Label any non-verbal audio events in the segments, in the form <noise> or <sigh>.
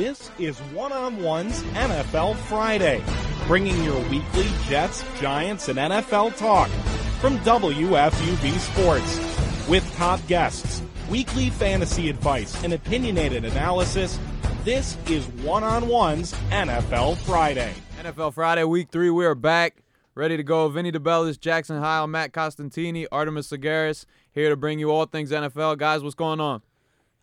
This is One on One's NFL Friday, bringing your weekly Jets, Giants, and NFL talk from WFUV Sports. With top guests, weekly fantasy advice, and opinionated analysis, this is One on One's NFL Friday. NFL Friday, week three, we are back. Ready to go. Vinny DeBellis, Jackson Heil, Matt Costantini, Artemis Tsagaris, here to bring you all things NFL. Guys, what's going on?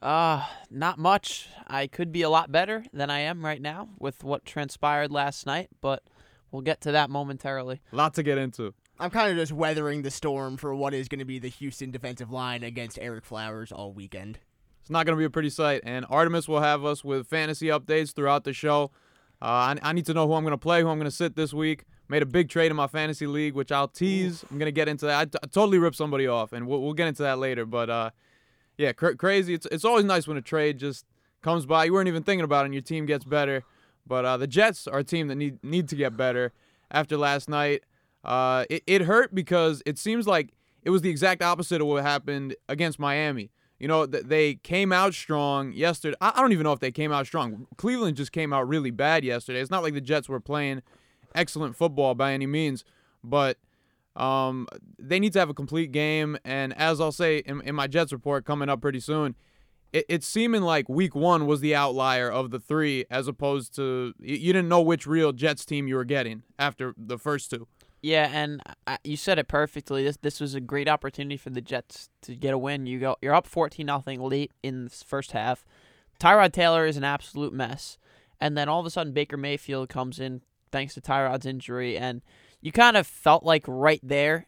Uh, not much. I could be a lot better than I am right now with what transpired last night, but we'll get to that momentarily. A lot to get into. I'm kind of just weathering the storm for what is going to be the Houston defensive line against Ereck Flowers all weekend. It's not going to be a pretty sight, and Artemis will have us with fantasy updates throughout the show. Uh, I, I need to know who I'm going to play, who I'm going to sit this week. Made a big trade in my fantasy league, which I'll tease. I'm going to get into that. I, t- I totally ripped somebody off, and we'll, we'll get into that later. But uh, yeah, cr- crazy. It's it's always nice when a trade just comes by. You weren't even thinking about it, and your team gets better. But uh, the Jets are a team that need need to get better after last night. Uh, it, it hurt because it seems like it was the exact opposite of what happened against Miami. You know, th- they came out strong yesterday. I-, I don't even know if they came out strong. Cleveland just came out really bad yesterday. It's not like the Jets were playing excellent football by any means, but um, they need to have a complete game. And as I'll say in, in my Jets report coming up pretty soon, it, it's seeming like week one was the outlier of the three, as opposed to you didn't know which real Jets team you were getting after the first two. Yeah, and I, you said it perfectly. This this was a great opportunity for the Jets to get a win. You go, you're up fourteen nothing late in the first half. Tyrod Taylor is an absolute mess, and then all of a sudden Baker Mayfield comes in thanks to Tyrod's injury, and you kind of felt like right there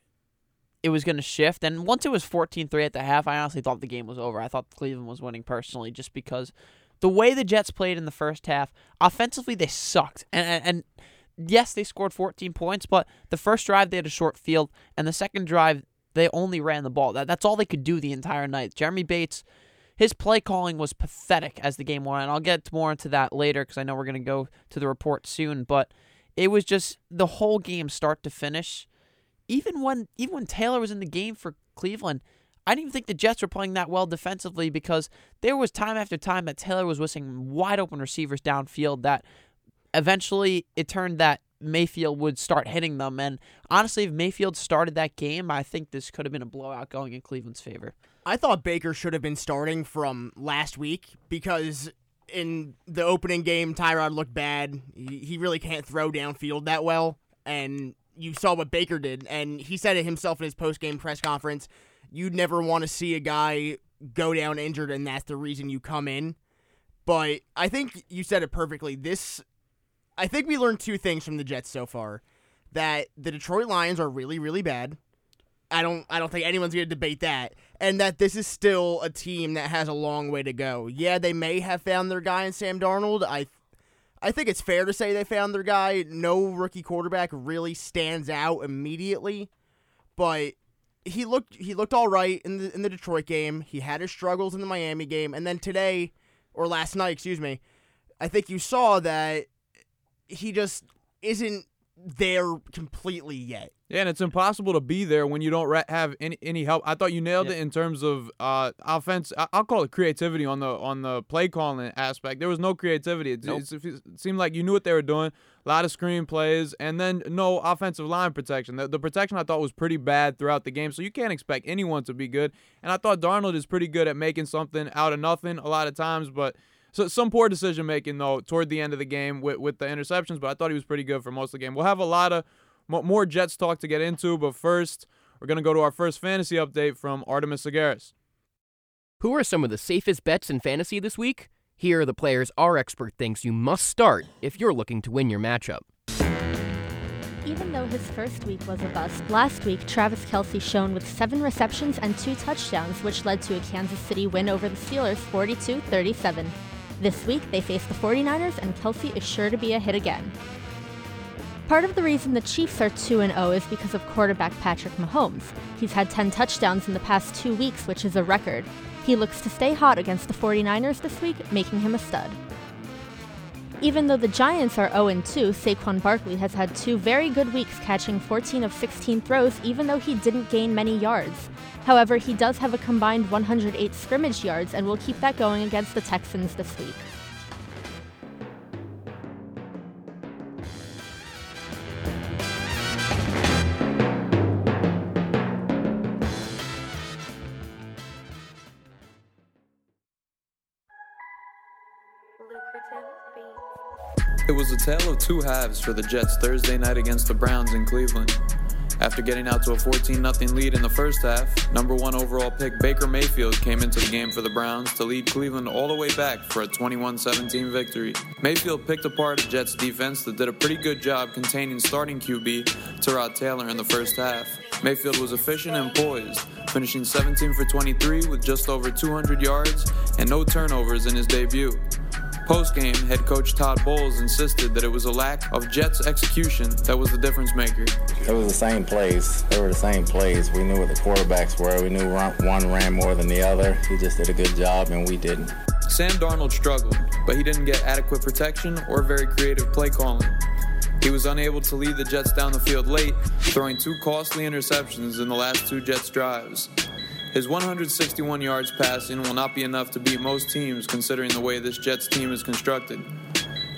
it was going to shift. And once it was 14-3 at the half, I honestly thought the game was over. I thought Cleveland was winning personally, just because the way the Jets played in the first half, offensively they sucked, and and. and yes, they scored 14 points, but the first drive they had a short field, and the second drive they only ran the ball. That, that's all they could do the entire night. Jeremy Bates, his play calling was pathetic as the game went on. I'll get more into that later because I know we're going to go to the report soon, but it was just the whole game, start to finish. Even when even when Taylor was in the game for Cleveland, I didn't even think the Jets were playing that well defensively because there was time after time that Taylor was whistling wide open receivers downfield that eventually it turned that Mayfield would start hitting them. And honestly, if Mayfield started that game, I think this could have been a blowout going in Cleveland's favor. I thought Baker should have been starting from last week because in the opening game, Tyrod looked bad. He really can't throw downfield that well. And you saw what Baker did. And he said it himself in his post game press conference. You'd never want to see a guy go down injured, and that's the reason you come in. But I think you said it perfectly. This I think we learned two things from the Jets so far. That the Detroit Lions are really, really bad. I don't I don't think anyone's gonna debate that. And that this is still a team that has a long way to go. Yeah, they may have found their guy in Sam Darnold. I I think it's fair to say they found their guy. No rookie quarterback really stands out immediately. But he looked he looked all right in the in the Detroit game. He had his struggles in the Miami game, and then today or last night, excuse me, I think you saw that he just isn't there completely yet. Yeah, and it's impossible to be there when you don't ra- have any any help. I thought you nailed yeah. it in terms of uh, offense. I- will call it creativity on the on the play calling aspect. There was no creativity. It, nope. it, seemed like you knew what they were doing. A lot of screen plays, and then no offensive line protection. The, the protection I thought was pretty bad throughout the game. So you can't expect anyone to be good. And I thought Darnold is pretty good at making something out of nothing a lot of times, but. So some poor decision making though toward the end of the game with with the interceptions, but I thought he was pretty good for most of the game. We'll have a lot of more Jets talk to get into, but first we're gonna go to our first fantasy update from Artemis Tsagaris. Who are some of the safest bets in fantasy this week? Here are the players our expert thinks you must start if you're looking to win your matchup. Even though his first week was a bust, last week Travis Kelce shone with seven receptions and two touchdowns, which led to a Kansas City win over the Steelers 42 37. This week, they face the 49ers, and Kelce is sure to be a hit again. Part of the reason the Chiefs are 2 0 is because of quarterback Patrick Mahomes. He's had 10 touchdowns in the past two weeks, which is a record. He looks to stay hot against the 49ers this week, making him a stud. Even though the Giants are 0 2, Saquon Barkley has had two very good weeks catching 14 of 16 throws, even though he didn't gain many yards. However, he does have a combined 108 scrimmage yards and will keep that going against the Texans this week. It was a tale of two halves for the Jets Thursday night against the Browns in Cleveland. After getting out to a 14 0 lead in the first half, number one overall pick Baker Mayfield came into the game for the Browns to lead Cleveland all the way back for a 21 17 victory. Mayfield picked apart a Jets defense that did a pretty good job containing starting QB Tyrod Taylor in the first half. Mayfield was efficient and poised, finishing 17 for 23 with just over 200 yards and no turnovers in his debut. Post game, head coach Todd Bowles insisted that it was a lack of Jets execution that was the difference maker. It was the same plays. They were the same plays. We knew what the quarterbacks were. We knew one ran more than the other. He just did a good job, and we didn't. Sam Darnold struggled, but he didn't get adequate protection or very creative play calling. He was unable to lead the Jets down the field late, throwing two costly interceptions in the last two Jets drives. His 161 yards passing will not be enough to beat most teams considering the way this Jets team is constructed.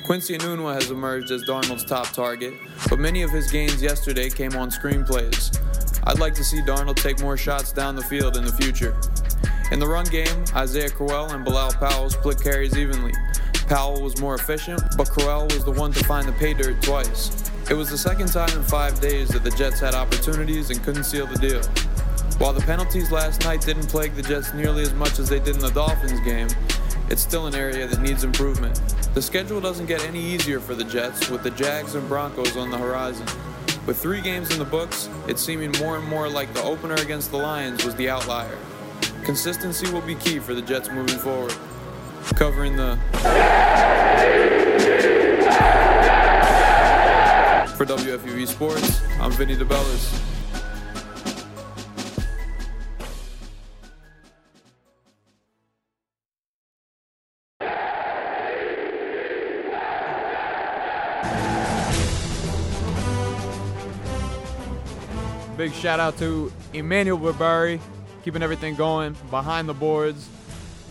Quincy Enunwa has emerged as Darnold's top target, but many of his gains yesterday came on screenplays. I'd like to see Darnold take more shots down the field in the future. In the run game, Isaiah Crowell and Bilal Powell split carries evenly. Powell was more efficient, but Crowell was the one to find the pay dirt twice. It was the second time in five days that the Jets had opportunities and couldn't seal the deal. While the penalties last night didn't plague the Jets nearly as much as they did in the Dolphins game, it's still an area that needs improvement. The schedule doesn't get any easier for the Jets with the Jags and Broncos on the horizon. With three games in the books, it's seeming more and more like the opener against the Lions was the outlier. Consistency will be key for the Jets moving forward. Covering the. For WFUV Sports, I'm Vinny DeBellis. Big shout out to Emmanuel Barbari, keeping everything going behind the boards.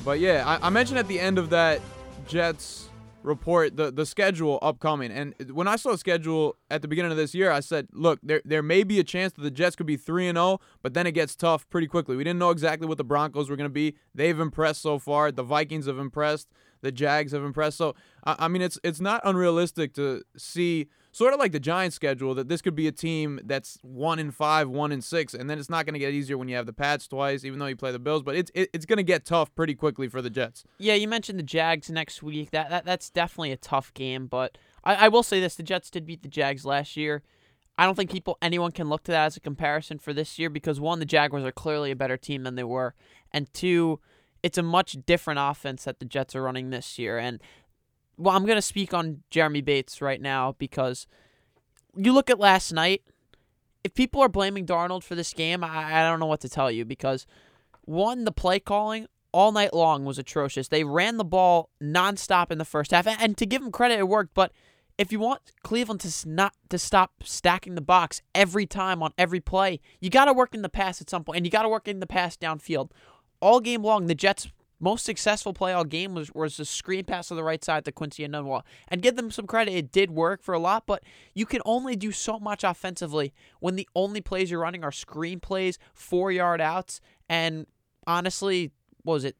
But yeah, I, I mentioned at the end of that Jets report the the schedule upcoming. And when I saw schedule at the beginning of this year, I said, look, there there may be a chance that the Jets could be 3 and 0, but then it gets tough pretty quickly. We didn't know exactly what the Broncos were going to be. They've impressed so far. The Vikings have impressed. The Jags have impressed. So I, I mean, it's it's not unrealistic to see sort of like the Giants schedule that this could be a team that's one in five, one in six, and then it's not going to get easier when you have the Pats twice, even though you play the Bills. But it's it, it's going to get tough pretty quickly for the Jets. Yeah, you mentioned the Jags next week. That, that that's definitely a tough game. But I, I will say this: the Jets did beat the Jags last year. I don't think people anyone can look to that as a comparison for this year because one, the Jaguars are clearly a better team than they were, and two, it's a much different offense that the Jets are running this year. And well, I'm going to speak on Jeremy Bates right now because you look at last night. If people are blaming Darnold for this game, I, I don't know what to tell you because one, the play calling all night long was atrocious. They ran the ball nonstop in the first half, and, and to give them credit, it worked. But if you want Cleveland to not to stop stacking the box every time on every play, you got to work in the pass at some point, and you got to work in the pass downfield. All game long, the Jets most successful play all game was, was a screen pass to the right side to Quincy and Enunwa. And give them some credit, it did work for a lot, but you can only do so much offensively when the only plays you're running are screen plays, four yard outs, and honestly, was it?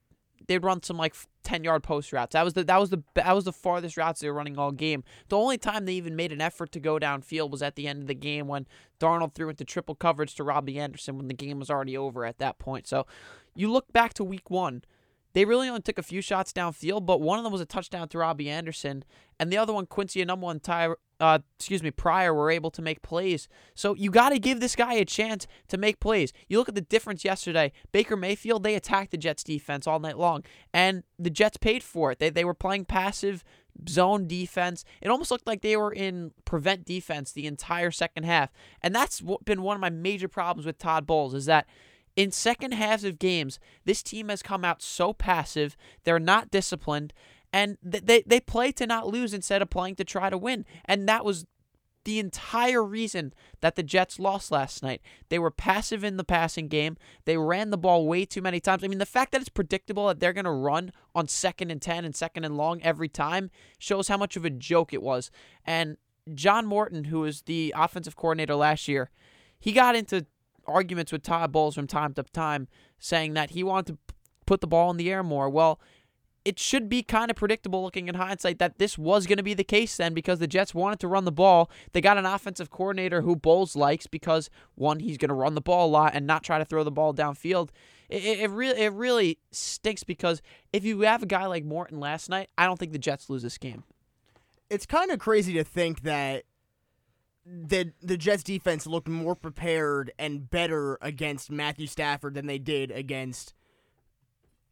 They'd run some like ten yard post routes. That was the that was the that was the farthest routes they were running all game. The only time they even made an effort to go downfield was at the end of the game when Darnold threw into triple coverage to Robbie Anderson when the game was already over at that point. So you look back to week one they really only took a few shots downfield, but one of them was a touchdown to Robbie Anderson, and the other one, Quincy and Ty, uh, excuse me, Pryor were able to make plays. So you got to give this guy a chance to make plays. You look at the difference yesterday. Baker Mayfield, they attacked the Jets defense all night long, and the Jets paid for it. They they were playing passive zone defense. It almost looked like they were in prevent defense the entire second half, and that's been one of my major problems with Todd Bowles is that in second halves of games, this team has come out so passive. They're not disciplined, and they, they play to not lose instead of playing to try to win. And that was the entire reason that the Jets lost last night. They were passive in the passing game. They ran the ball way too many times. I mean, the fact that it's predictable that they're going to run on second and 10 and second and long every time shows how much of a joke it was. And John Morton, who was the offensive coordinator last year, he got into arguments with Todd Bowles from time to time saying that he wanted to put the ball in the air more. Well, it should be kind of predictable looking in hindsight that this was going to be the case then because the Jets wanted to run the ball. They got an offensive coordinator who Bowles likes because one, he's going to run the ball a lot and not try to throw the ball downfield. It, it, it really it really stinks because if you have a guy like Morton last night, I don't think the Jets lose this game. It's kind of crazy to think that the the Jets defense looked more prepared and better against Matthew Stafford than they did against.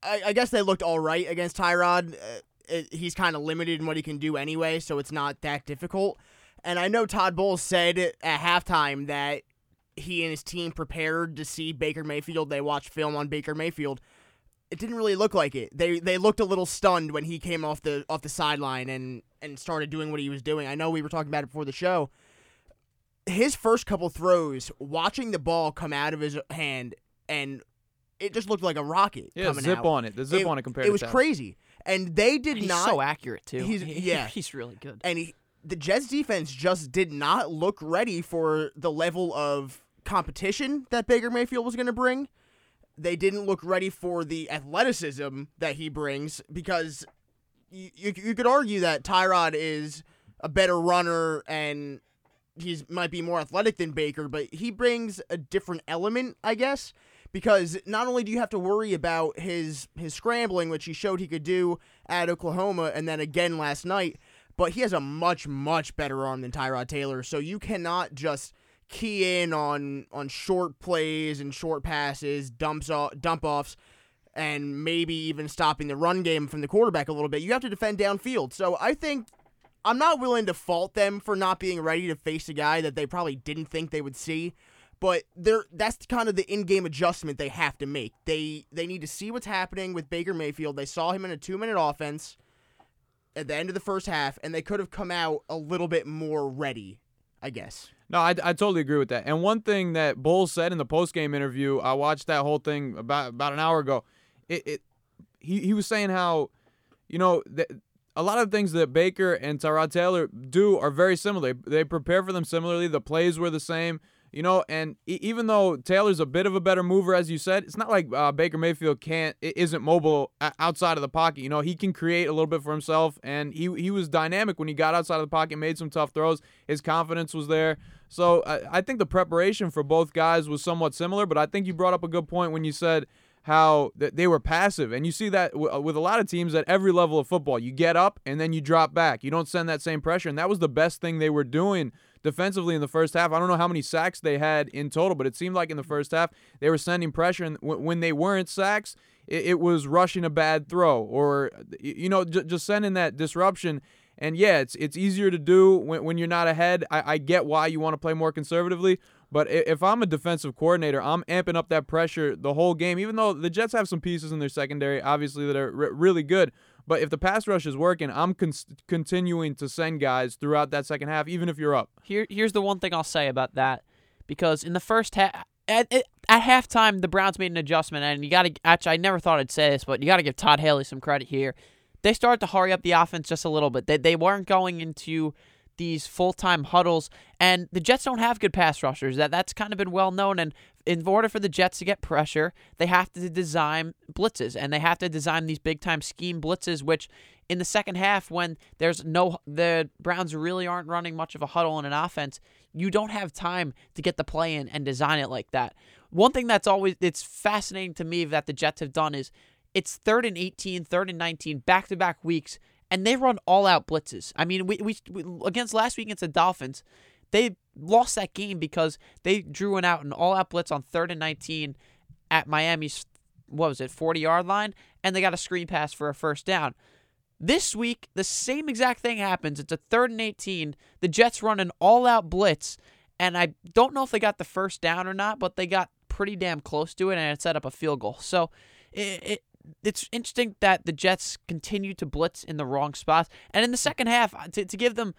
I, I guess they looked all right against Tyrod. Uh, it, he's kind of limited in what he can do anyway, so it's not that difficult. And I know Todd Bowles said at halftime that he and his team prepared to see Baker Mayfield. They watched film on Baker Mayfield. It didn't really look like it. They they looked a little stunned when he came off the off the sideline and and started doing what he was doing. I know we were talking about it before the show. His first couple throws, watching the ball come out of his hand, and it just looked like a rocket. Yeah, coming zip out. on it. The zip on it compared It to was Stafford. crazy, and they did And he's not. so accurate too. He's- <laughs> yeah. he's really good. and he, the Jets defense just did not look ready for the level of competition that Baker Mayfield was going to bring. They didn't look ready for the athleticism that he brings because you, you, you could argue that Tyrod is a better runner and he's might be more athletic than Baker, but he brings a different element, I guess, because not only do you have to worry about his his scrambling, which he showed he could do at Oklahoma and then again last night, but he has a much much better arm than Tyrod Taylor. So you cannot just key in on on short plays and short passes, dumps off, dump offs, and maybe even stopping the run game from the quarterback a little bit. You have to defend downfield. So I think I'm not willing to fault them for not being ready to face a guy that they probably didn't think they would see. But they're that's kind of the in-game adjustment they have to make. They they need to see what's happening with Baker Mayfield. They saw him in a two-minute offense at the end of the first half, and they could have come out a little bit more ready, I guess. No, I, I totally agree with that. And one thing that Bull said in the post-game interview, I watched that whole thing about about an hour ago. It, it he he was saying how, you know, that a lot of things that Baker and Tyrod Taylor do are very similar. They, prepare for them similarly. The plays were the same. You know, and even though Taylor's a bit of a better mover, as you said, it's not like uh, Baker Mayfield can't isn't mobile outside of the pocket. You know, he can create a little bit for himself, and he he was dynamic when he got outside of the pocket, made some tough throws. His confidence was there. So I, I think the preparation for both guys was somewhat similar. But I think you brought up a good point when you said how th- they were passive, and you see that w- uh, with a lot of teams at every level of football. You get up and then you drop back. You don't send that same pressure, and that was the best thing they were doing defensively in the first half. I don't know how many sacks they had in total, but it seemed like in the first half they were sending pressure, and when they weren't sacks, it, was rushing a bad throw or you know just sending that disruption. And yeah, it's it's easier to do when, when you're not ahead. I, I get why you want to play more conservatively, but if I'm a defensive coordinator, I'm amping up that pressure the whole game. Even though the Jets have some pieces in their secondary, obviously that are re- really good, but if the pass rush is working, I'm con- continuing to send guys throughout that second half, even if you're up. Here, here's the one thing I'll say about that, because in the first half, at, at, at halftime, the Browns made an adjustment, and you got to. Actually, I never thought I'd say this, but you got to give Todd Haley some credit here. They started to hurry up the offense just a little bit. They they weren't going into these full time huddles, and the Jets don't have good pass rushers. That that's kind of been well known, and in order for the Jets to get pressure, they have to design blitzes, and they have to design these big time scheme blitzes, which in the second half, when there's no the Browns really aren't running much of a huddle in an offense, you don't have time to get the play in and design it like that. One thing that's always it's fascinating to me that the Jets have done is it's third and 18, third and 19, back to back weeks, and they run all out blitzes. I mean, we, we, we against last week against the Dolphins, they lost that game because they drew an out an all out blitz on third and 19 at Miami's what was it 40 yard line, and they got a screen pass for a first down. This week, the same exact thing happens. It's a third and 18. The Jets run an all out blitz, and I don't know if they got the first down or not, but they got pretty damn close to it, and it set up a field goal. So it, it it's interesting that the Jets continue to blitz in the wrong spots, and in the second half, to, to give them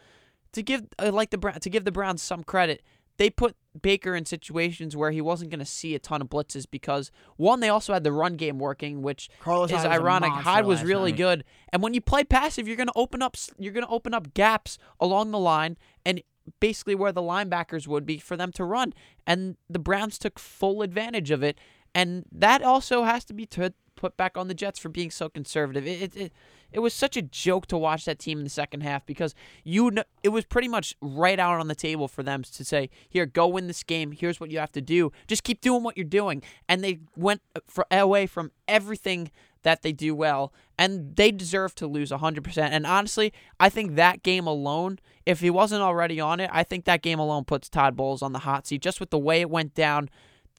to give uh, like the Brown to give the Browns some credit, they put Baker in situations where he wasn't going to see a ton of blitzes because one, they also had the run game working, which Carlos is Hyde ironic. Hyde was really night. good, and when you play passive, you're going to open up you're going to open up gaps along the line and basically where the linebackers would be for them to run, and the Browns took full advantage of it, and that also has to be to put back on the Jets for being so conservative. It it, it, it was such a joke to watch that team in the second half because you it was pretty much right out on the table for them to say, "Here, go win this game. Here's what you have to do. Just keep doing what you're doing." And they went uh, for, away from everything that they do well, and they deserve to lose 100%. And honestly, I think that game alone, if he wasn't already on it, I think that game alone puts Todd Bowles on the hot seat just with the way it went down,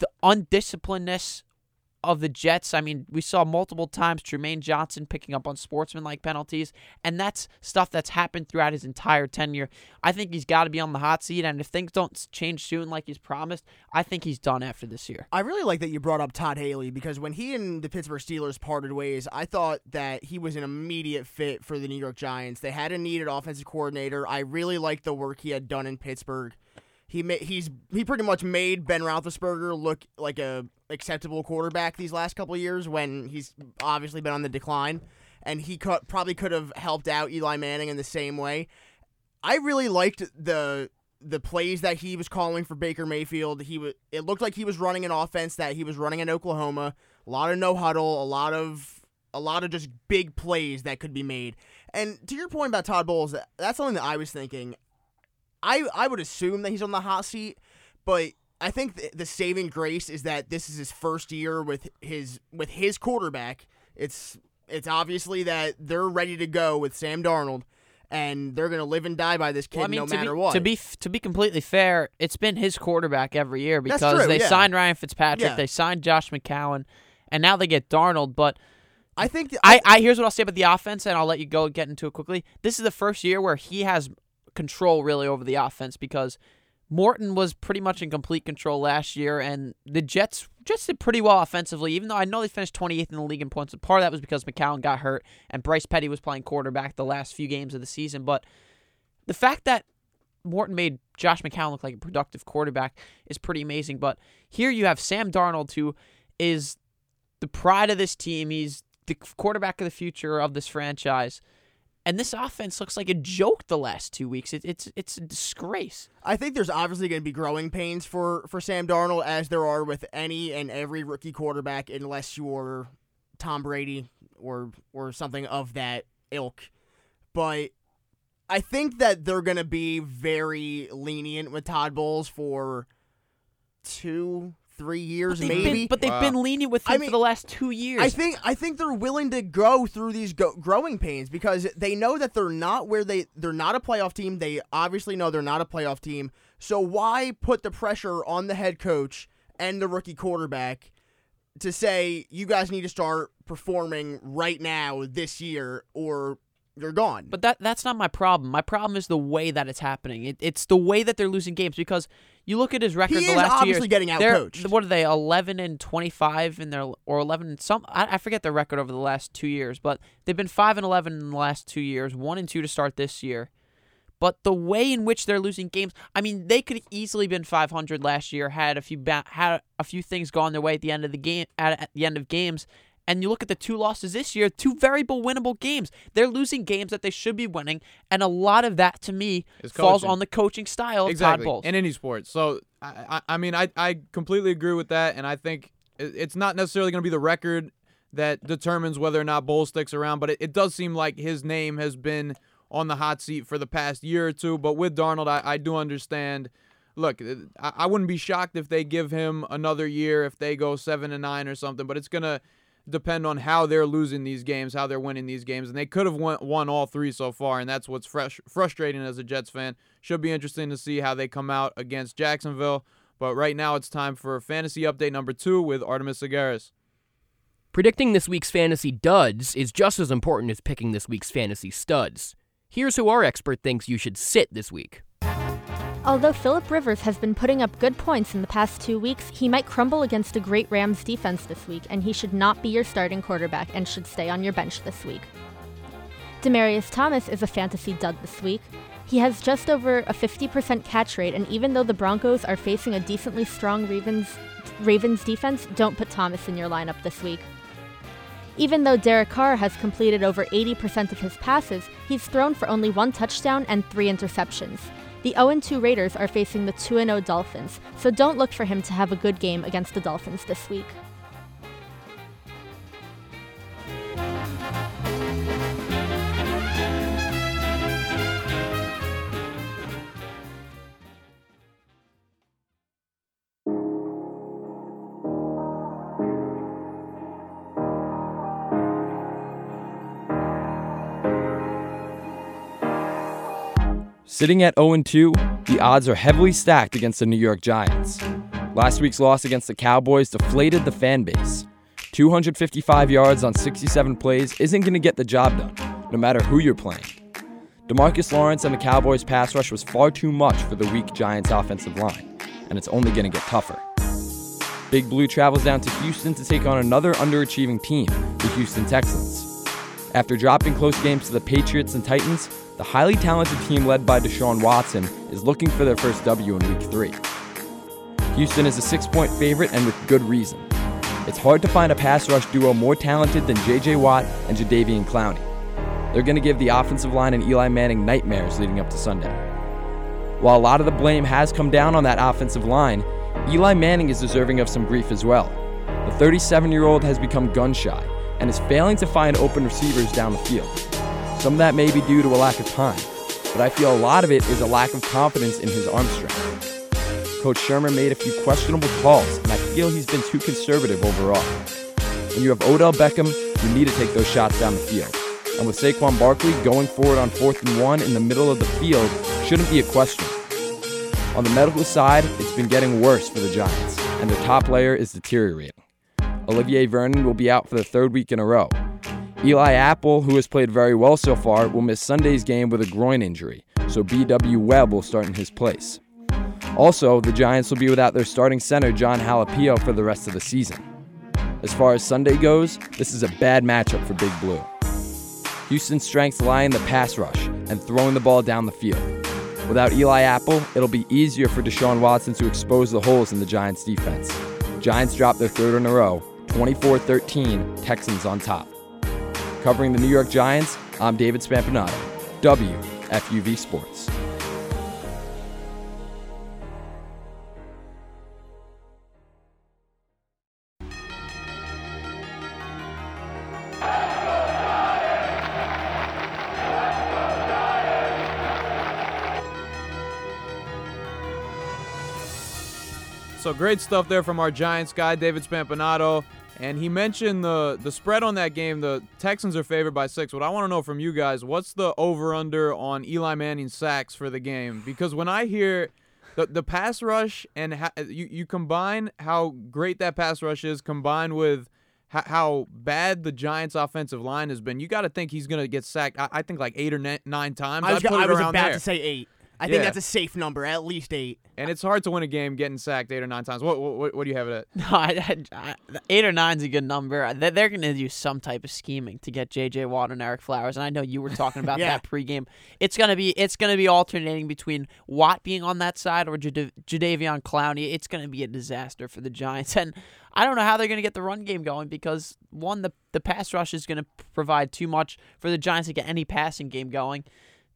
the undisciplinedness of the Jets. I mean, we saw multiple times Trumaine Johnson picking up on sportsmanlike penalties, and that's stuff that's happened throughout his entire tenure. I think he's got to be on the hot seat, and if things don't change soon like he's promised, I think he's done after this year. I really like that you brought up Todd Haley because when he and the Pittsburgh Steelers parted ways, I thought that he was an immediate fit for the New York Giants. They had a needed offensive coordinator. I really liked the work he had done in Pittsburgh. He ma- he's he pretty much made Ben Roethlisberger look like a acceptable quarterback these last couple years when he's obviously been on the decline, and he could, probably could have helped out Eli Manning in the same way. I really liked the the plays that he was calling for Baker Mayfield. He was it looked like he was running an offense that he was running in Oklahoma. A lot of no huddle, a lot of a lot of just big plays that could be made. And to your point about Todd Bowles, that's something that I was thinking. I I would assume that he's on the hot seat, but I think the, the saving grace is that this is his first year with his with his quarterback. It's it's obviously that they're ready to go with Sam Darnold, and they're gonna live and die by this kid Well, I mean, no matter be, what. To be f- to be completely fair, it's been his quarterback every year because true, they yeah. signed Ryan Fitzpatrick, Yeah. they signed Josh McCown, and now they get Darnold. But I think th- I, I here's what I'll say about the offense, and I'll let you go get into it quickly. This is the first year where he has control really over the offense because Morton was pretty much in complete control last year, and the Jets just did pretty well offensively. Even though I know they finished 28th in the league in points, part of that was because McCown got hurt and Bryce Petty was playing quarterback the last few games of the season. But the fact that Morton made Josh McCown look like a productive quarterback is pretty amazing. But here you have Sam Darnold, who is the pride of this team. He's the quarterback of the future of this franchise. And this offense looks like a joke the last two weeks. It, it's it's a disgrace. I think there's obviously going to be growing pains for for Sam Darnold as there are with any and every rookie quarterback, unless you're Tom Brady or or something of that ilk. But I think that they're going to be very lenient with Todd Bowles for two, three years, They've maybe. been, but they've Wow. been lenient with him I mean, for the last two years. I think I think they're willing to go through these go- growing pains because they know that they're not where they they're not a playoff team. They obviously know they're not a playoff team. So why put the pressure on the head coach and the rookie quarterback to say you guys need to start performing right now this year or you're gone. But that that's not my problem. My problem is the way that it's happening. It, it's the way that they're losing games because you look at his record he the last two obviously years. getting they're- outcoached. What are they? Eleven and twenty-five in their or eleven and some. I, I forget their record over the last two years, but they've been five and eleven in the last two years. One and two to start this year. But the way in which they're losing games, I mean, they could have easily been 500 last year had a few ba- had a few things gone their way at the end of the game at, at the end of games. And you look at the two losses this year, two very winnable games. They're losing games that they should be winning, and a lot of that to me falls coaching. on the coaching style of exactly Todd Bowles. in any sport. So I, I, I mean, I, I completely agree with that, and I think it's not necessarily going to be the record that determines whether or not Bowles sticks around, but it, it does seem like his name has been on the hot seat for the past year or two. But with Darnold, I, I do understand. Look, I, I wouldn't be shocked if they give him another year if they go seven and nine or something, but it's gonna depend on how they're losing these games, how they're winning these games, and they could have won, won all three so far, and that's what's fresh, frustrating as a Jets fan. Should be interesting to see how they come out against Jacksonville. But right now, it's time for fantasy update number two with Artemis Tsagaris. Predicting this week's fantasy duds is just as important as picking this week's fantasy studs. Here's who our expert thinks you should sit this week. Although Philip Rivers has been putting up good points in the past two weeks, he might crumble against a great Rams defense this week, and he should not be your starting quarterback and should stay on your bench this week. Demaryius Thomas is a fantasy dud this week. He has just over a 50% catch rate, and even though the Broncos are facing a decently strong Ravens, Ravens defense, don't put Thomas in your lineup this week. Even though Derek Carr has completed over 80% of his passes, he's thrown for only one touchdown and three interceptions. The 0 2 Raiders are facing the 2 0 Dolphins, so don't look for him to have a good game against the Dolphins this week. Sitting at 0 2, the odds are heavily stacked against the New York Giants. Last week's loss against the Cowboys deflated the fan base. 255 yards on 67 plays isn't going to get the job done, no matter who you're playing. Demarcus Lawrence and the Cowboys' pass rush was far too much for the weak Giants' offensive line, and it's only going to get tougher. Big Blue travels down to Houston to take on another underachieving team, the Houston Texans. After dropping close games to the Patriots and Titans, the highly talented team led by Deshaun Watson is looking for their first W in Week 3. Houston is a six point favorite and with good reason. It's hard to find a pass rush duo more talented than J.J. Watt and Jadeveon Clowney. They're going to give the offensive line and Eli Manning nightmares leading up to Sunday. While a lot of the blame has come down on that offensive line, Eli Manning is deserving of some grief as well. The 37 year old has become gun shy and is failing to find open receivers down the field. Some of that may be due to a lack of time, but I feel a lot of it is a lack of confidence in his arm strength. Coach Shurmur made a few questionable calls, and I feel he's been too conservative overall. When you have Odell Beckham, you need to take those shots down the field. And with Saquon Barkley going forward on fourth and one in the middle of the field shouldn't be a question. On the medical side, it's been getting worse for the Giants, and their top layer is deteriorating. Olivier Vernon will be out for the third week in a row. Eli Apple, who has played very well so far, will miss Sunday's game with a groin injury, so B.W. Webb will start in his place. Also, the Giants will be without their starting center, Jon Halapio, for the rest of the season. As far as Sunday goes, this is a bad matchup for Big Blue. Houston's strengths lie in the pass rush and throwing the ball down the field. Without Eli Apple, it'll be easier for Deshaun Watson to expose the holes in the Giants' defense. Giants drop their third in a row, 24 13, Texans on top. Covering the New York Giants, I'm David Spampanato, WFUV Sports. So great stuff there from our Giants guy, David Spampanato. And he mentioned the the spread on that game. The Texans are favored by six. What I want to know from you guys, what's the over under on Eli Manning sacks for the game? Because when I hear the the pass rush and ha- you you combine how great that pass rush is, combined with how, how bad the Giants' offensive line has been, you got to think he's gonna get sacked. I, I think like eight or ni- nine times. I was, I was about there. to say eight. I Yeah. think that's a safe number, at least eight. And it's hard to win a game getting sacked eight or nine times. What what, what do you have it at? <laughs> No, I, I, I- eight or nine's a good number. Uh, they- They're going to do some type of scheming to get J.J. Watt and Ereck Flowers, and I know you were talking about <laughs> Yeah. that pregame. It's gonna be it's gonna be alternating between Watt being on that side or Jada- Jadeveon Clowney. It's gonna be a disaster for the Giants, <laughs> and I don't know how they're gonna get the run game going because one, the the pass rush is gonna provide too much for the Giants to get any passing game going.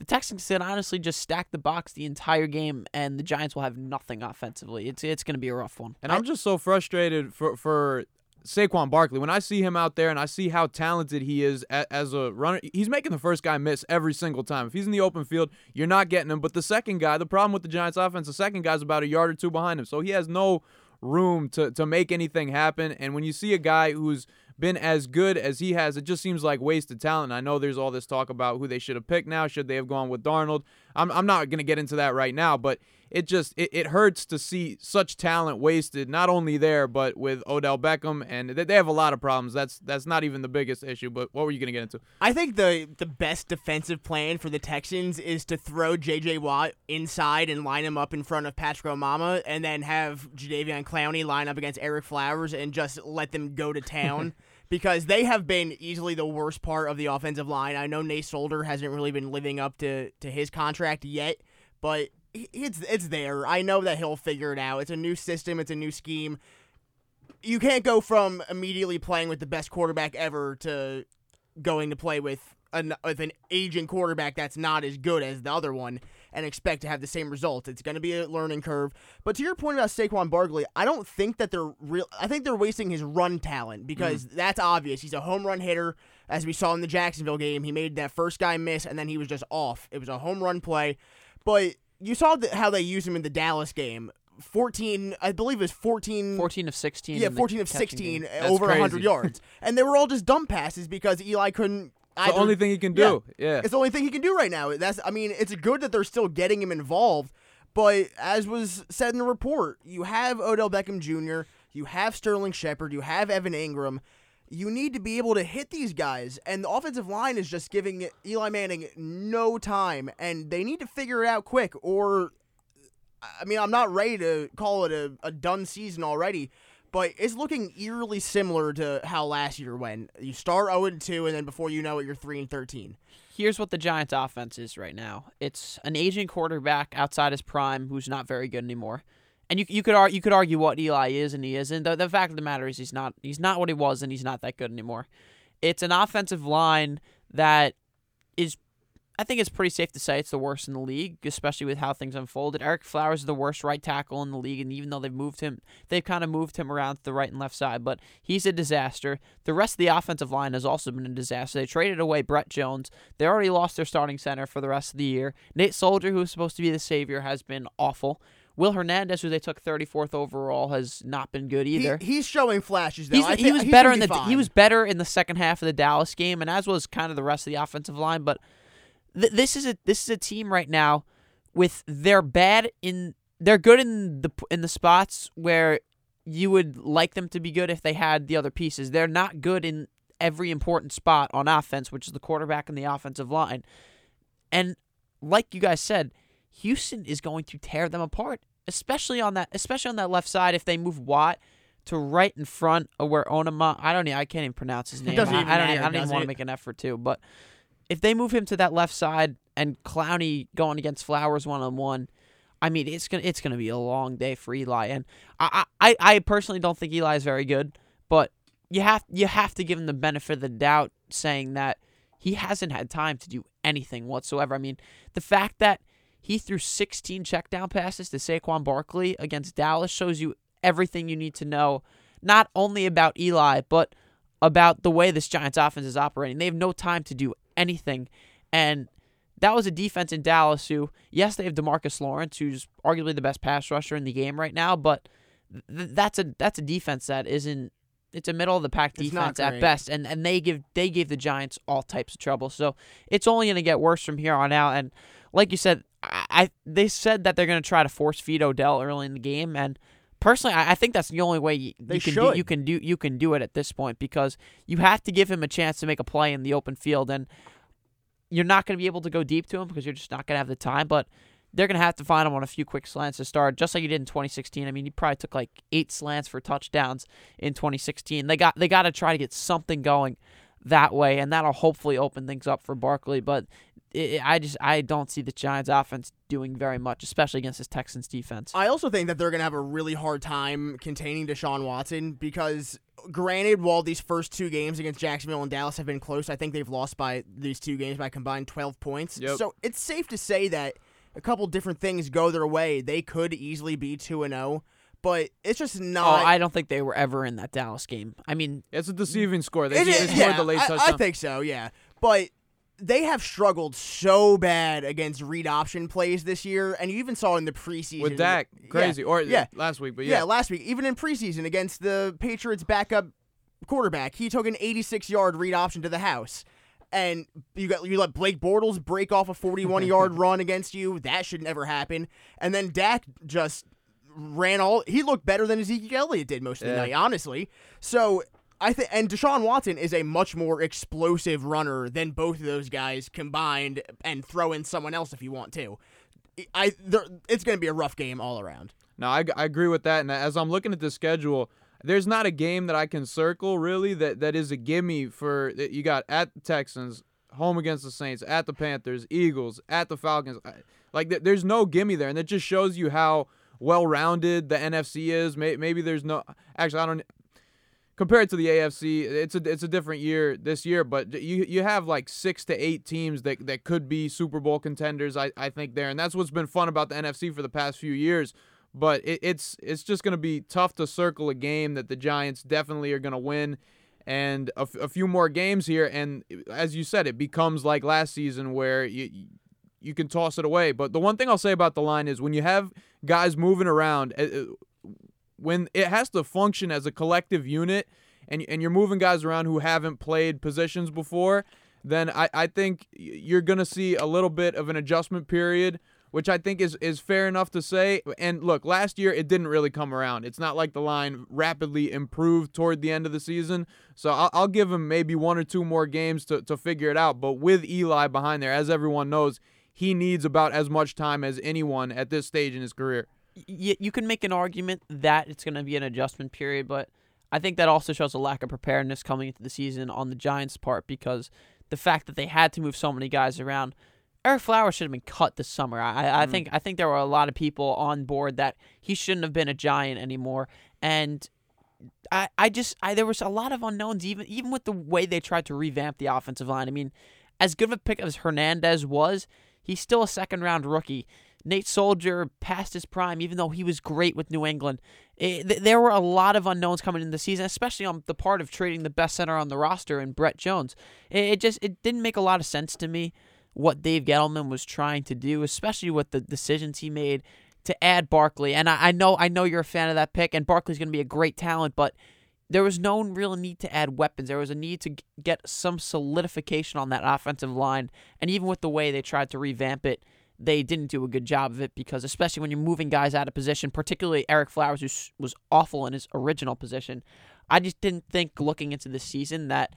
The Texans can honestly just stack the box the entire game, and the Giants will have nothing offensively. It's it's going to be a rough one. And I'm just so frustrated for for Saquon Barkley. When I see him out there and I see how talented he is a, as a runner, he's making the first guy miss every single time. If he's in the open field, you're not getting him. But the second guy, the problem with the Giants offense, the second guy's about a yard or two behind him. So he has no room to, to make anything happen. And when you see a guy who's been as good as he has, it just seems like wasted talent. I know there's all this talk about who they should have picked now. Should they have gone with Darnold? I'm, I'm not going to get into that right now, but it just it, it hurts to see such talent wasted, not only there, but with Odell Beckham. And they, they have a lot of problems. That's that's not even the biggest issue. But what were you going to get into? I think the the best defensive plan for the Texans is to throw J.J. Watt inside and line him up in front of Patrick Omameh, and then have Jadeveon Clowney line up against Ereck Flowers and just let them go to town. <laughs> Because they have been easily the worst part of the offensive line. I know Nate Solder hasn't really been living up to, to his contract yet, but it's it's there. I know that he'll figure it out. It's a new system. It's a new scheme. You can't go from immediately playing with the best quarterback ever to going to play with an with an aging quarterback that's not as good as the other one and expect to have the same results. It's going to be a learning curve. But to your point about Saquon Barkley, I don't think that they're real. I think they're wasting his run talent because mm. that's obvious. He's a home run hitter, as we saw in the Jacksonville game. He made that first guy miss, and then he was just off. It was a home run play, but you saw th- how they used him in the Dallas game. 14, I believe it was 14. 14 of 16. Yeah, 14 of 16, game. That's over 100 yards. and they were all just dump passes because Eli couldn't It's the only thing he can Yeah. do. Yeah. It's the only thing he can do right now. That's I mean, it's good that they're still getting him involved, but as was said in the report, you have Odell Beckham Jr., you have Sterling Shepard, you have Evan Engram. You need to be able to hit these guys, and the offensive line is just giving Eli Manning no time, and they need to figure it out quick. Or, I mean, I'm not ready to call it a, a done season already, but it's looking eerily similar to how last year went. You start 0 2, and then before you know it, you're 3 and 13. Here's what the Giants' offense is right now. It's an aging quarterback outside his prime who's not very good anymore. And you you could ar- you could argue what Eli is and he isn't. The, the fact of the matter is he's not he's not what he was and he's not that good anymore. It's an offensive line that is I think it's pretty safe to say it's the worst in the league, especially with how things unfolded. Ereck Flowers is the worst right tackle in the league, and even though they've moved him, they've kind of moved him around to the right and left side, but he's a disaster. The rest of the offensive line has also been a disaster. They traded away Brett Jones. They already lost their starting center for the rest of the year. Nate Solder, who was supposed to be the savior, has been awful. Will Hernandez, who they took 34th overall, has not been good He, either. he's showing flashes though. I he was better in the he was better in the second half of the Dallas game, and as was kind of the rest of the offensive line. But th- this is a this is a team right now with they're bad in they're good in the in the spots where you would like them to be good if they had the other pieces. They're not good in every important spot on offense, which is the quarterback and the offensive line. And like you guys said, Houston is going to tear them apart, especially on that especially on that left side if they move Watt to right in front of where Onama I don't I can't even pronounce his name. I, I don't I don't even want to make an effort to, but if they move him to that left side and Clowney going against Flowers one on one, I mean it's gonna it's gonna be a long day for Eli. And I I, I personally don't think Eli is very good, but you have you have to give him the benefit of the doubt, saying that he hasn't had time to do anything whatsoever. I mean, the fact that he threw 16 check down passes to Saquon Barkley against Dallas shows you everything you need to know, not only about Eli, but about the way this Giants offense is operating. They have no time to do anything. And that was a defense in Dallas who, yes, they have Demarcus Lawrence, who's arguably the best pass rusher in the game right now, but th- that's a that's a defense that isn't it's a middle of the pack defense at best and and they give they gave the Giants all types of trouble. So it's only going to get worse from here on out and like you said I, I they said that they're going to try to force feed Odell early in the game and personally I, I think that's the only way you, you can do, you can do you can do it at this point because you have to give him a chance to make a play in the open field and you're not going to be able to go deep to him because you're just not going to have the time but they're going to have to find him on a few quick slants to start, just like you did in 2016. I mean, he probably took like eight slants for touchdowns in 2016. They got they got to try to get something going that way, and that'll hopefully open things up for Barkley. But it, I just I don't see the Giants' offense doing very much, especially against this Texans defense. I also think that they're going to have a really hard time containing Deshaun Watson because, granted, while these first two games against Jacksonville and Dallas have been close, I think they've lost by these two games by combined 12 points. Yep. So it's safe to say that a couple different things go their way. They could easily be 2 and 0, but it's just not. Oh, not. I don't think they were ever in that Dallas game. I mean, It's a deceiving score. They, It they is- scored yeah, the late I, touchdown. I think so, yeah. But they have struggled so bad against read option plays this year, and you even saw in the preseason with Dak, Yeah, crazy. Or yeah. Uh, last week, but yeah. yeah. last week, even in preseason against the Patriots backup quarterback, he took an 86 yard read option to the house. And you got you let Blake Bortles break off a 41 yard <laughs> run against you. That should never happen. And then Dak just ran all. He looked better than Ezekiel Elliott did most of the Yeah. night, honestly. So I think, and Deshaun Watson is a much more explosive runner than both of those guys combined. And throw in someone else if you want to. I, it's going to be a rough game all around. No, I, I agree with that. And as I'm looking at the schedule, there's not a game that I can circle really that, that is a gimme for that you got at the Texans, home against the Saints, at the Panthers, Eagles, at the Falcons. Like th- there's no gimme there, and it just shows you how well-rounded the NFC is. Maybe there's no actually I don't compared to the AFC, it's a it's a different year this year, but you you have like six to eight teams that, that could be Super Bowl contenders. I, I think there, and that's what's been fun about the NFC for the past few years. But it, it's it's just going to be tough to circle a game that the Giants definitely are going to win, and a, f- a few more games here, and as you said, it becomes like last season where you you can toss it away. But the one thing I'll say about the line is when you have guys moving around, uh, uh, when it has to function as a collective unit and and you're moving guys around who haven't played positions before, then I, I think you're going to see a little bit of an adjustment period, which I think is, is fair enough to say. And look, last year it didn't really come around. It's not like the line rapidly improved toward the end of the season. So I'll, I'll give him maybe one or two more games to, to figure it out. But with Eli behind there, as everyone knows, he needs about as much time as anyone at this stage in his career. Y- you can make an argument that it's going to be an adjustment period, but I think that also shows a lack of preparedness coming into the season on the Giants' part because the fact that they had to move so many guys around. Ereck Flowers should have been cut this summer. I, I mm. think I think there were a lot of people on board that he shouldn't have been a Giant anymore, and I, I just I there was a lot of unknowns even even with the way they tried to revamp the offensive line. I mean, as good of a pick as Hernandez was, he's still a second round rookie. Nate Solder past his prime, even though he was great with New England. It, th- there were a lot of unknowns coming in the season, especially on the part of trading the best center on the roster and Brett Jones. It, it just it didn't make a lot of sense to me what Dave Gettleman was trying to do, especially with the decisions he made to add Barkley. And I, I know I know you're a fan of that pick, and Barkley's going to be a great talent, but there was no real need to add weapons. There was a need to get some solidification on that offensive line, and even with the way they tried to revamp it, they didn't do a good job of it because, especially when you're moving guys out of position, particularly Ereck Flowers, who was awful in his original position, I just didn't think looking into the season that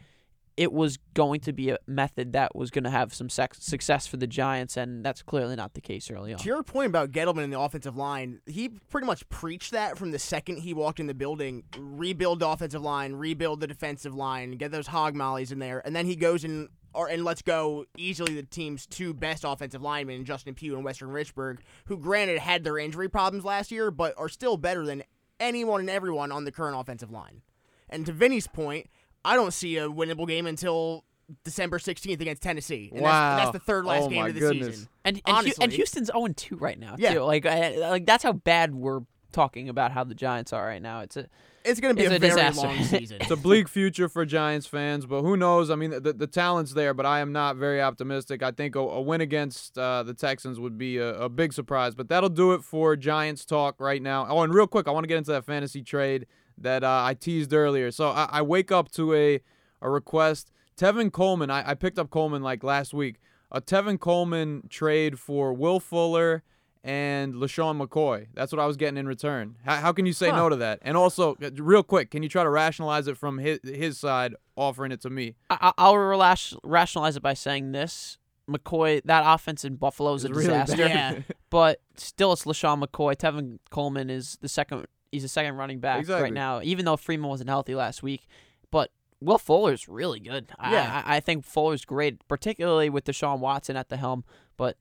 it was going to be a method that was going to have some success for the Giants, and that's clearly not the case early on. To your point about Gettleman in the offensive line, he pretty much preached that from the second he walked in the building. Rebuild the offensive line, rebuild the defensive line, get those hog mollies in there, and then he goes in or and let's go easily the team's two best offensive linemen, Justin Pugh and Weston Richburg, who granted had their injury problems last year, but are still better than anyone and everyone on the current offensive line. And to Vinny's point, I don't see a winnable game until December 16th against Tennessee. And that's, and Wow. that's the third last Oh game of the goodness. season. And and, Honestly. Oh and Houston's 0 2 right now Yeah. too. Like I, like that's how bad we're talking about how the Giants are right now. It's a It's going to be a, a very disaster. long <laughs> season. It's a bleak future for Giants fans, but who knows? I mean, the, the talent's there, but I am not very optimistic. I think a, a win against uh, the Texans would be a, a big surprise. But that'll do it for Giants talk right now. Oh, and real quick, I want to get into that fantasy trade that uh, I teased earlier. So I, I wake up to a a request. Tevin Coleman, I, I picked up Coleman like last week. A Tevin Coleman trade for Will Fuller and LeSean McCoy. That's what I was getting in return. How, how can you say Huh. no to that? And also, uh, real quick, can you try to rationalize it from his, his side, offering it to me? I, I'll relash, rationalize it by saying this: McCoy, that offense in Buffalo is a really disaster. <laughs> Yeah. But still, it's LeSean McCoy. Tevin Coleman is the second. He's the second running back Exactly. right now, even though Freeman wasn't healthy last week. But Will Fuller's really good. Yeah. I, I I think Fuller's great, particularly with Deshaun Watson at the helm. But,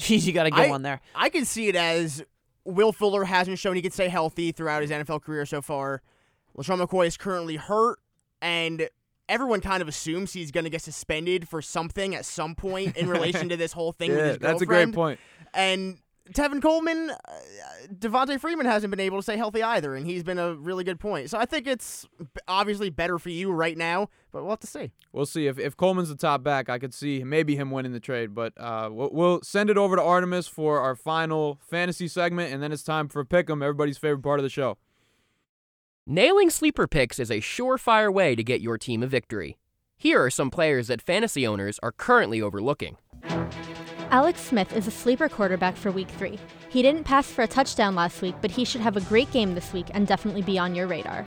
geez, <laughs> you got to get I- one there. I can see it as Will Fuller hasn't shown he can stay healthy throughout his NFL career so far. LeSean McCoy is currently hurt, and everyone kind of assumes he's going to get suspended for something at some point in <laughs> relation to this whole thing with yeah, his that's a great point. And Tevin Coleman, uh, Devonta Freeman hasn't been able to stay healthy either, and he's been a really good point. So I think it's obviously better for you right now, but we'll have to see. We'll see if if Coleman's the top back. I could see maybe him winning the trade, but uh, we'll, we'll send it over to Artemis for our final fantasy segment, and then it's time for Pick'em, everybody's favorite part of the show. Nailing sleeper picks is a surefire way to get your team a victory. Here are some players that fantasy owners are currently overlooking. Alex Smith is a sleeper quarterback for week three. He didn't pass for a touchdown last week, but he should have a great game this week and definitely be on your radar.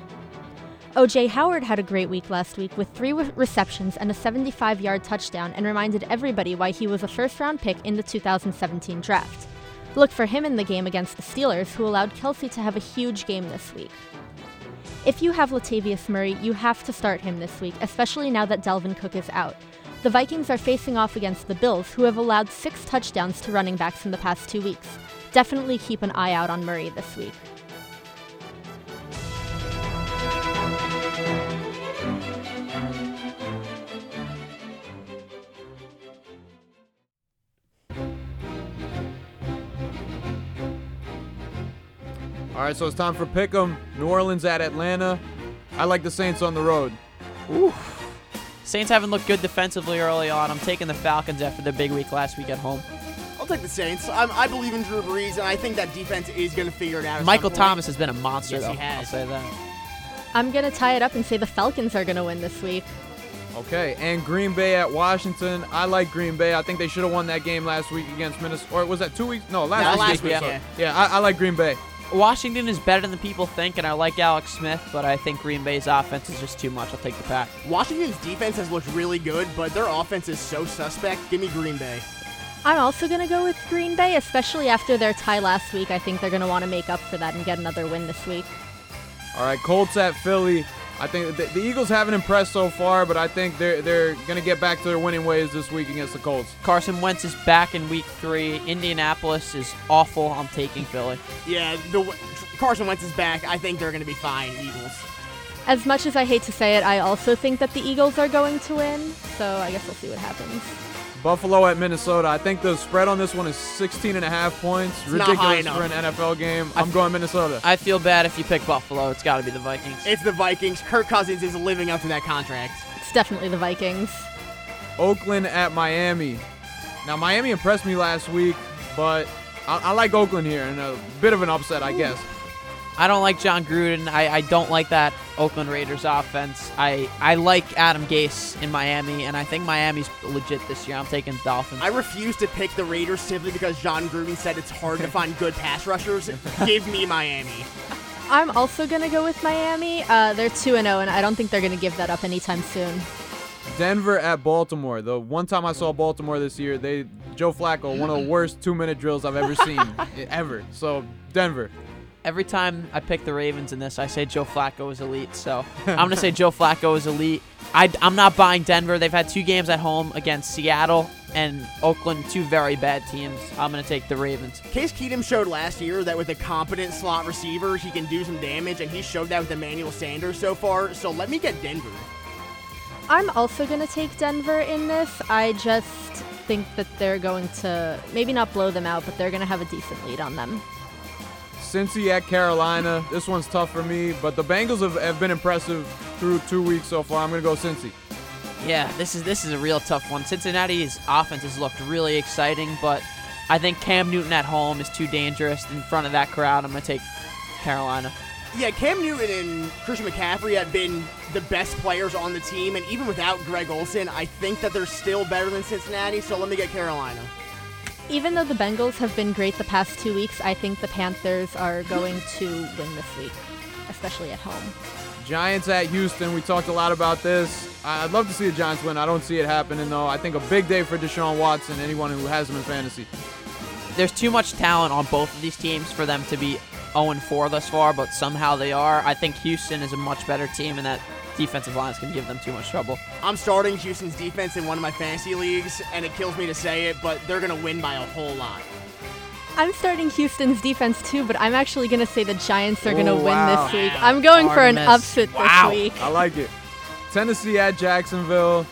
OJ Howard had a great week last week with three receptions and a 75 yard touchdown and reminded everybody why he was a first round pick in the 2017 draft. Look for him in the game against the Steelers, who allowed Kelce to have a huge game this week. If you have Latavius Murray, you have to start him this week, especially now that Dalvin Cook is out. The Vikings are facing off against the Bills, who have allowed six touchdowns to running backs in the past two weeks. Definitely keep an eye out on Murray this week. All right, so it's time for Pick'em. New Orleans at Atlanta. I like the Saints on the road. Saints haven't looked good defensively early on. I'm taking the Falcons after their big week last week at home. I'll take the Saints. I'm, I believe in Drew Brees, and I think that defense is going to figure it out. Michael. Thomas has been a monster, Yes, though. he has. I'll say that. I'm going to tie it up and say the Falcons are going to win this week. Okay, and Green Bay at Washington. I like Green Bay. I think they should have won that game last week against Minnesota. Or was that two weeks? No, last No, week. last against week, Minnesota. yeah. Yeah, I, I like Green Bay. Washington is better than people think, and I like Alex Smith, but I think Green Bay's offense is just too much. I'll take the pack. Washington's defense has looked really good, but their offense is so suspect. Give me Green Bay. I'm also going to go with Green Bay, especially after their tie last week. I think they're going to want to make up for that and get another win this week. All right, Colts at Philly. I think the, the Eagles haven't impressed so far, but I think they're they're gonna get back to their winning ways this week against the Colts. Carson Wentz is back in week three. Indianapolis is awful. I'm taking Philly. Yeah, the Carson Wentz is back. I think they're going to be fine. Eagles. As much as I hate to say it, I also think that the Eagles are going to win, so I guess we'll see what happens. Buffalo at Minnesota. I think the spread on this one is 16 and a half points. It's not high Ridiculous for an. NFL game. I'm going Minnesota. I feel bad if you pick Buffalo. It's got to be the Vikings. It's the Vikings. Kirk Cousins is living up to that contract. It's definitely the Vikings. Oakland at Miami. Now Miami impressed me last week, but I, I like Oakland here and a bit of an upset, I guess. I don't like Jon Gruden. I, I don't like that Oakland Raiders offense. I, I like Adam Gase in Miami, and I think Miami's legit this year. I'm taking Dolphins. I refuse to pick the Raiders simply because Jon Gruden said it's hard to find good pass rushers. Give me Miami. I'm also going to go with Miami. Uh, they're 2 0, and I don't think they're going to give that up anytime soon. Denver at Baltimore. The one time I saw Baltimore this year, they Joe Flacco, one of the worst two-minute drills I've ever seen, <laughs> ever. So Denver. Every time I pick the Ravens in this, I say Joe Flacco is elite. So I'm going to say Joe Flacco is elite. I, am not buying Denver. They've had two games at home against Seattle and Oakland, two very bad teams. I'm going to take the Ravens. Case Keenum showed last year that with a competent slot receiver, he can do some damage, and he showed that with Emmanuel Sanders so far. So let me get Denver. I'm also going to take Denver in this. I just think that they're going to maybe not blow them out, but they're going to have a decent lead on them. Cincy at Carolina. This one's tough for me, but the Bengals have, have been impressive through two weeks so far. I'm gonna go Cincy. Yeah, this is this is a real tough one. Cincinnati's offense has looked really exciting, but I think Cam Newton at home is too dangerous in front of that crowd. I'm gonna take Carolina. Yeah, Cam Newton and Christian McCaffrey have been the best players on the team, and even without Greg Olsen, I think that they're still better than Cincinnati. So let me get Carolina. Even though the Bengals have been great the past two weeks, I think the Panthers are going to win this week, especially at home. Giants at Houston. We talked a lot about this. I'd love to see the Giants win. I don't see it happening though. I think a big day for Deshaun Watson. Anyone who has him in fantasy. There's too much talent on both of these teams for them to be 0-4 thus far, but somehow they are. I think Houston is a much better team, and that defensive line is going to give them too much trouble. I'm starting Houston's defense in one of my fantasy leagues, and it kills me to say it, but they're going to win by a whole lot. I'm starting Houston's defense too, but I'm actually going to say the Giants are going to Oh, win wow. this week. I'm going for an Artemis. upset Wow. this week. I like it. Tennessee at Jacksonville.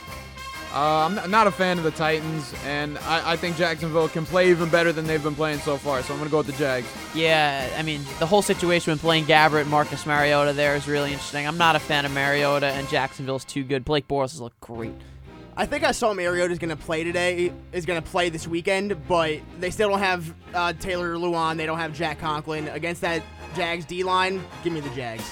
Uh, I'm not- not a fan of the Titans, and I, I think Jacksonville can play even better than they've been playing so far. So I'm gonna go with the Jags. Yeah, I mean, the whole situation with Blaine Gabbert and Marcus Mariota there is really interesting. I'm not a fan of Mariota, and Jacksonville's too good. Blake Bortles has looked great. I think I saw Mariota's going to play today, is going to play this weekend, but they still don't have uh, Taylor Lewan. They don't have Jack Conklin. Against that Jags D line, give me the Jags.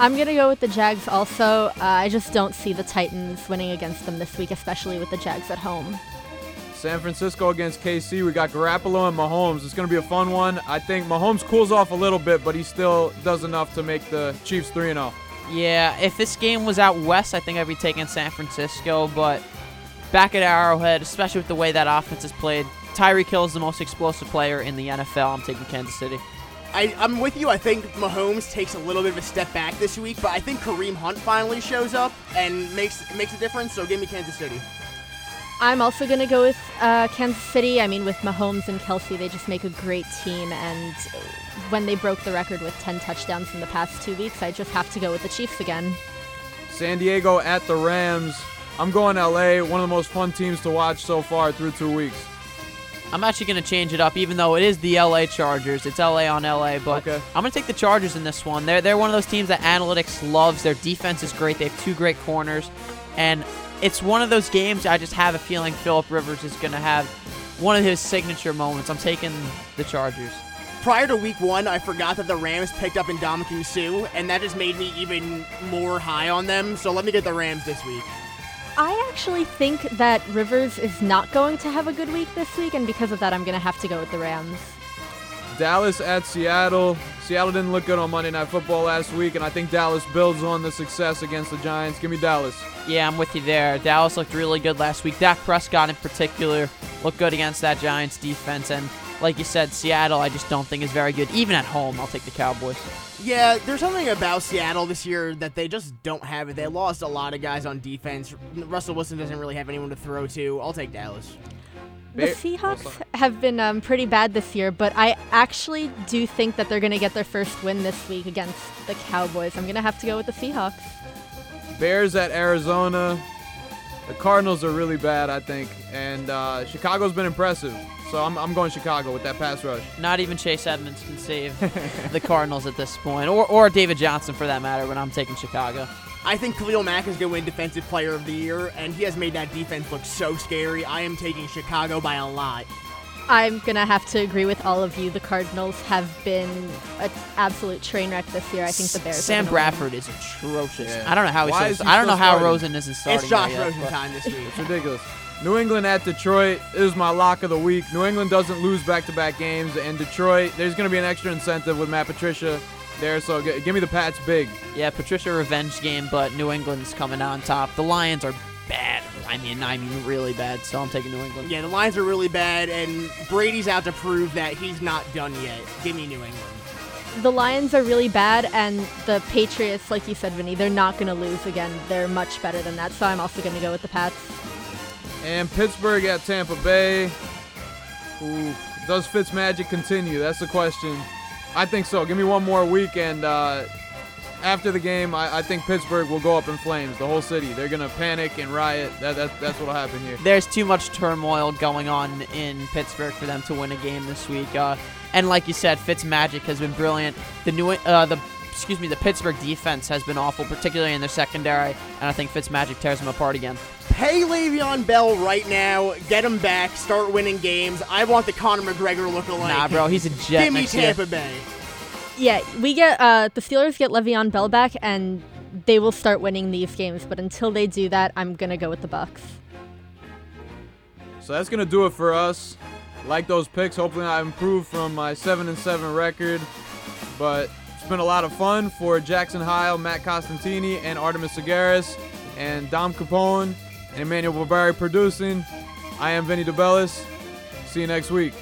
I'm going to go with the Jags also. Uh, I just don't see the Titans winning against them this week, especially with the Jags at home. San Francisco against KC. We got Garoppolo and Mahomes. It's gonna be a fun one. I think Mahomes cools off a little bit, but he still does enough to make the Chiefs three and oh. zero. Yeah, if this game was out west, I think I'd be taking San Francisco, but back at Arrowhead, especially with the way that offense is played, Tyreek Hill is the most explosive player in the NFL. I'm taking Kansas City. I, I'm with you. I think Mahomes takes a little bit of a step back this week, but I think Kareem Hunt finally shows up and makes makes a difference. So give me Kansas City. I'm also going to go with uh, Kansas City. I mean, with Mahomes and Kelce, they just make a great team. And when they broke the record with 10 touchdowns in the past two weeks, I just have to go with the Chiefs again. San Diego at the Rams. I'm going LA. One of the most fun teams to watch so far through two weeks. I'm actually going to change it up, even though it is the LA Chargers. It's LA on LA, but Okay. I'm going to take the Chargers in this one. They're, they're one of those teams that analytics loves. Their defense is great. They have two great corners. And it's one of those games I just have a feeling Philip Rivers is going to have one of his signature moments. I'm taking the Chargers. Prior to week one, I forgot that the Rams picked up Ndamukong Suh, and that just made me even more high on them. So let me get the Rams this week. I actually think that Rivers is not going to have a good week this week, and because of that, I'm going to have to go with the Rams. Dallas at Seattle. Seattle didn't look good on Monday Night Football last week, and I think Dallas builds on the success against the Giants. Give me Dallas. Yeah, I'm with you there. Dallas looked really good last week. Dak Prescott in particular looked good against that Giants defense, and like you said, Seattle I just don't think is very good. Even at home, I'll take the Cowboys. Yeah, there's something about Seattle this year that they just don't have it. They lost a lot of guys on defense. Russell Wilson doesn't really have anyone to throw to. I'll take Dallas. The Seahawks have been um, pretty bad this year, but I actually do think that they're going to get their first win this week against the Cowboys. I'm going to have to go with the Seahawks. Bears at Arizona. The Cardinals are really bad, I think, and uh, Chicago's been impressive. So I'm, I'm going Chicago with that pass rush. Not even Chase Edmonds can save the Cardinals at this point, or or David Johnson for that matter. when I'm taking Chicago. I think Khalil Mack is going to win Defensive Player of the Year, and he has made that defense look so scary. I am taking Chicago by a lot. I'm going to have to agree with all of you. The Cardinals have been an absolute train wreck this year. I think the Bears. Sam gonna win. Bradford is atrocious. Yeah. I don't know how he's. Why still- he I don't know still how starting? Rosen isn't starting. It's Josh there yet, Rosen but- time this week. It's ridiculous. New England at Detroit is my lock of the week. New England doesn't lose back-to-back games, and Detroit, there's going to be an extra incentive with Matt Patricia there. So g- give me the Pats big. Yeah, Patricia revenge game, but New England's coming on top. The Lions are bad. I mean, I mean, really bad. So I'm taking New England. Yeah, the Lions are really bad, and Brady's out to prove that he's not done yet. Give me New England. The Lions are really bad, and the Patriots, like you said, Vinny, they're not going to lose again. They're much better than that, so I'm also going to go with the Pats. And Pittsburgh at Tampa Bay. Ooh, does Fitzmagic continue? That's the question. I think so. Give me one more week, and uh, after the game, I, I think Pittsburgh will go up in flames. The whole city. They're gonna panic and riot. That, that that's what'll happen here. There's too much turmoil going on in Pittsburgh for them to win a game this week. Uh, and like you said, Fitz magic has been brilliant. The new, uh, the excuse me, the Pittsburgh defense has been awful, particularly in their secondary. And I think Fitzmagic tears them apart again. Pay Le'Veon Bell right now. Get him back. Start winning games. I want the Conor McGregor lookalike. Nah, bro, he's a <laughs> jet Give me next year. Tampa Bay. Yeah, we get uh, the Steelers get Le'Veon Bell back, and they will start winning these games. But until they do that, I'm going to go with the Bucs. So that's gonna do it for us. Like those picks. Hopefully, I improve from my seven and seven record. But it's been a lot of fun for Jackson Heil, Matt Costantini, and Artemis Tsagaris, and Dom Capone, and Emmanuel Barbari producing. I am Vinny DeBellis. See you next week.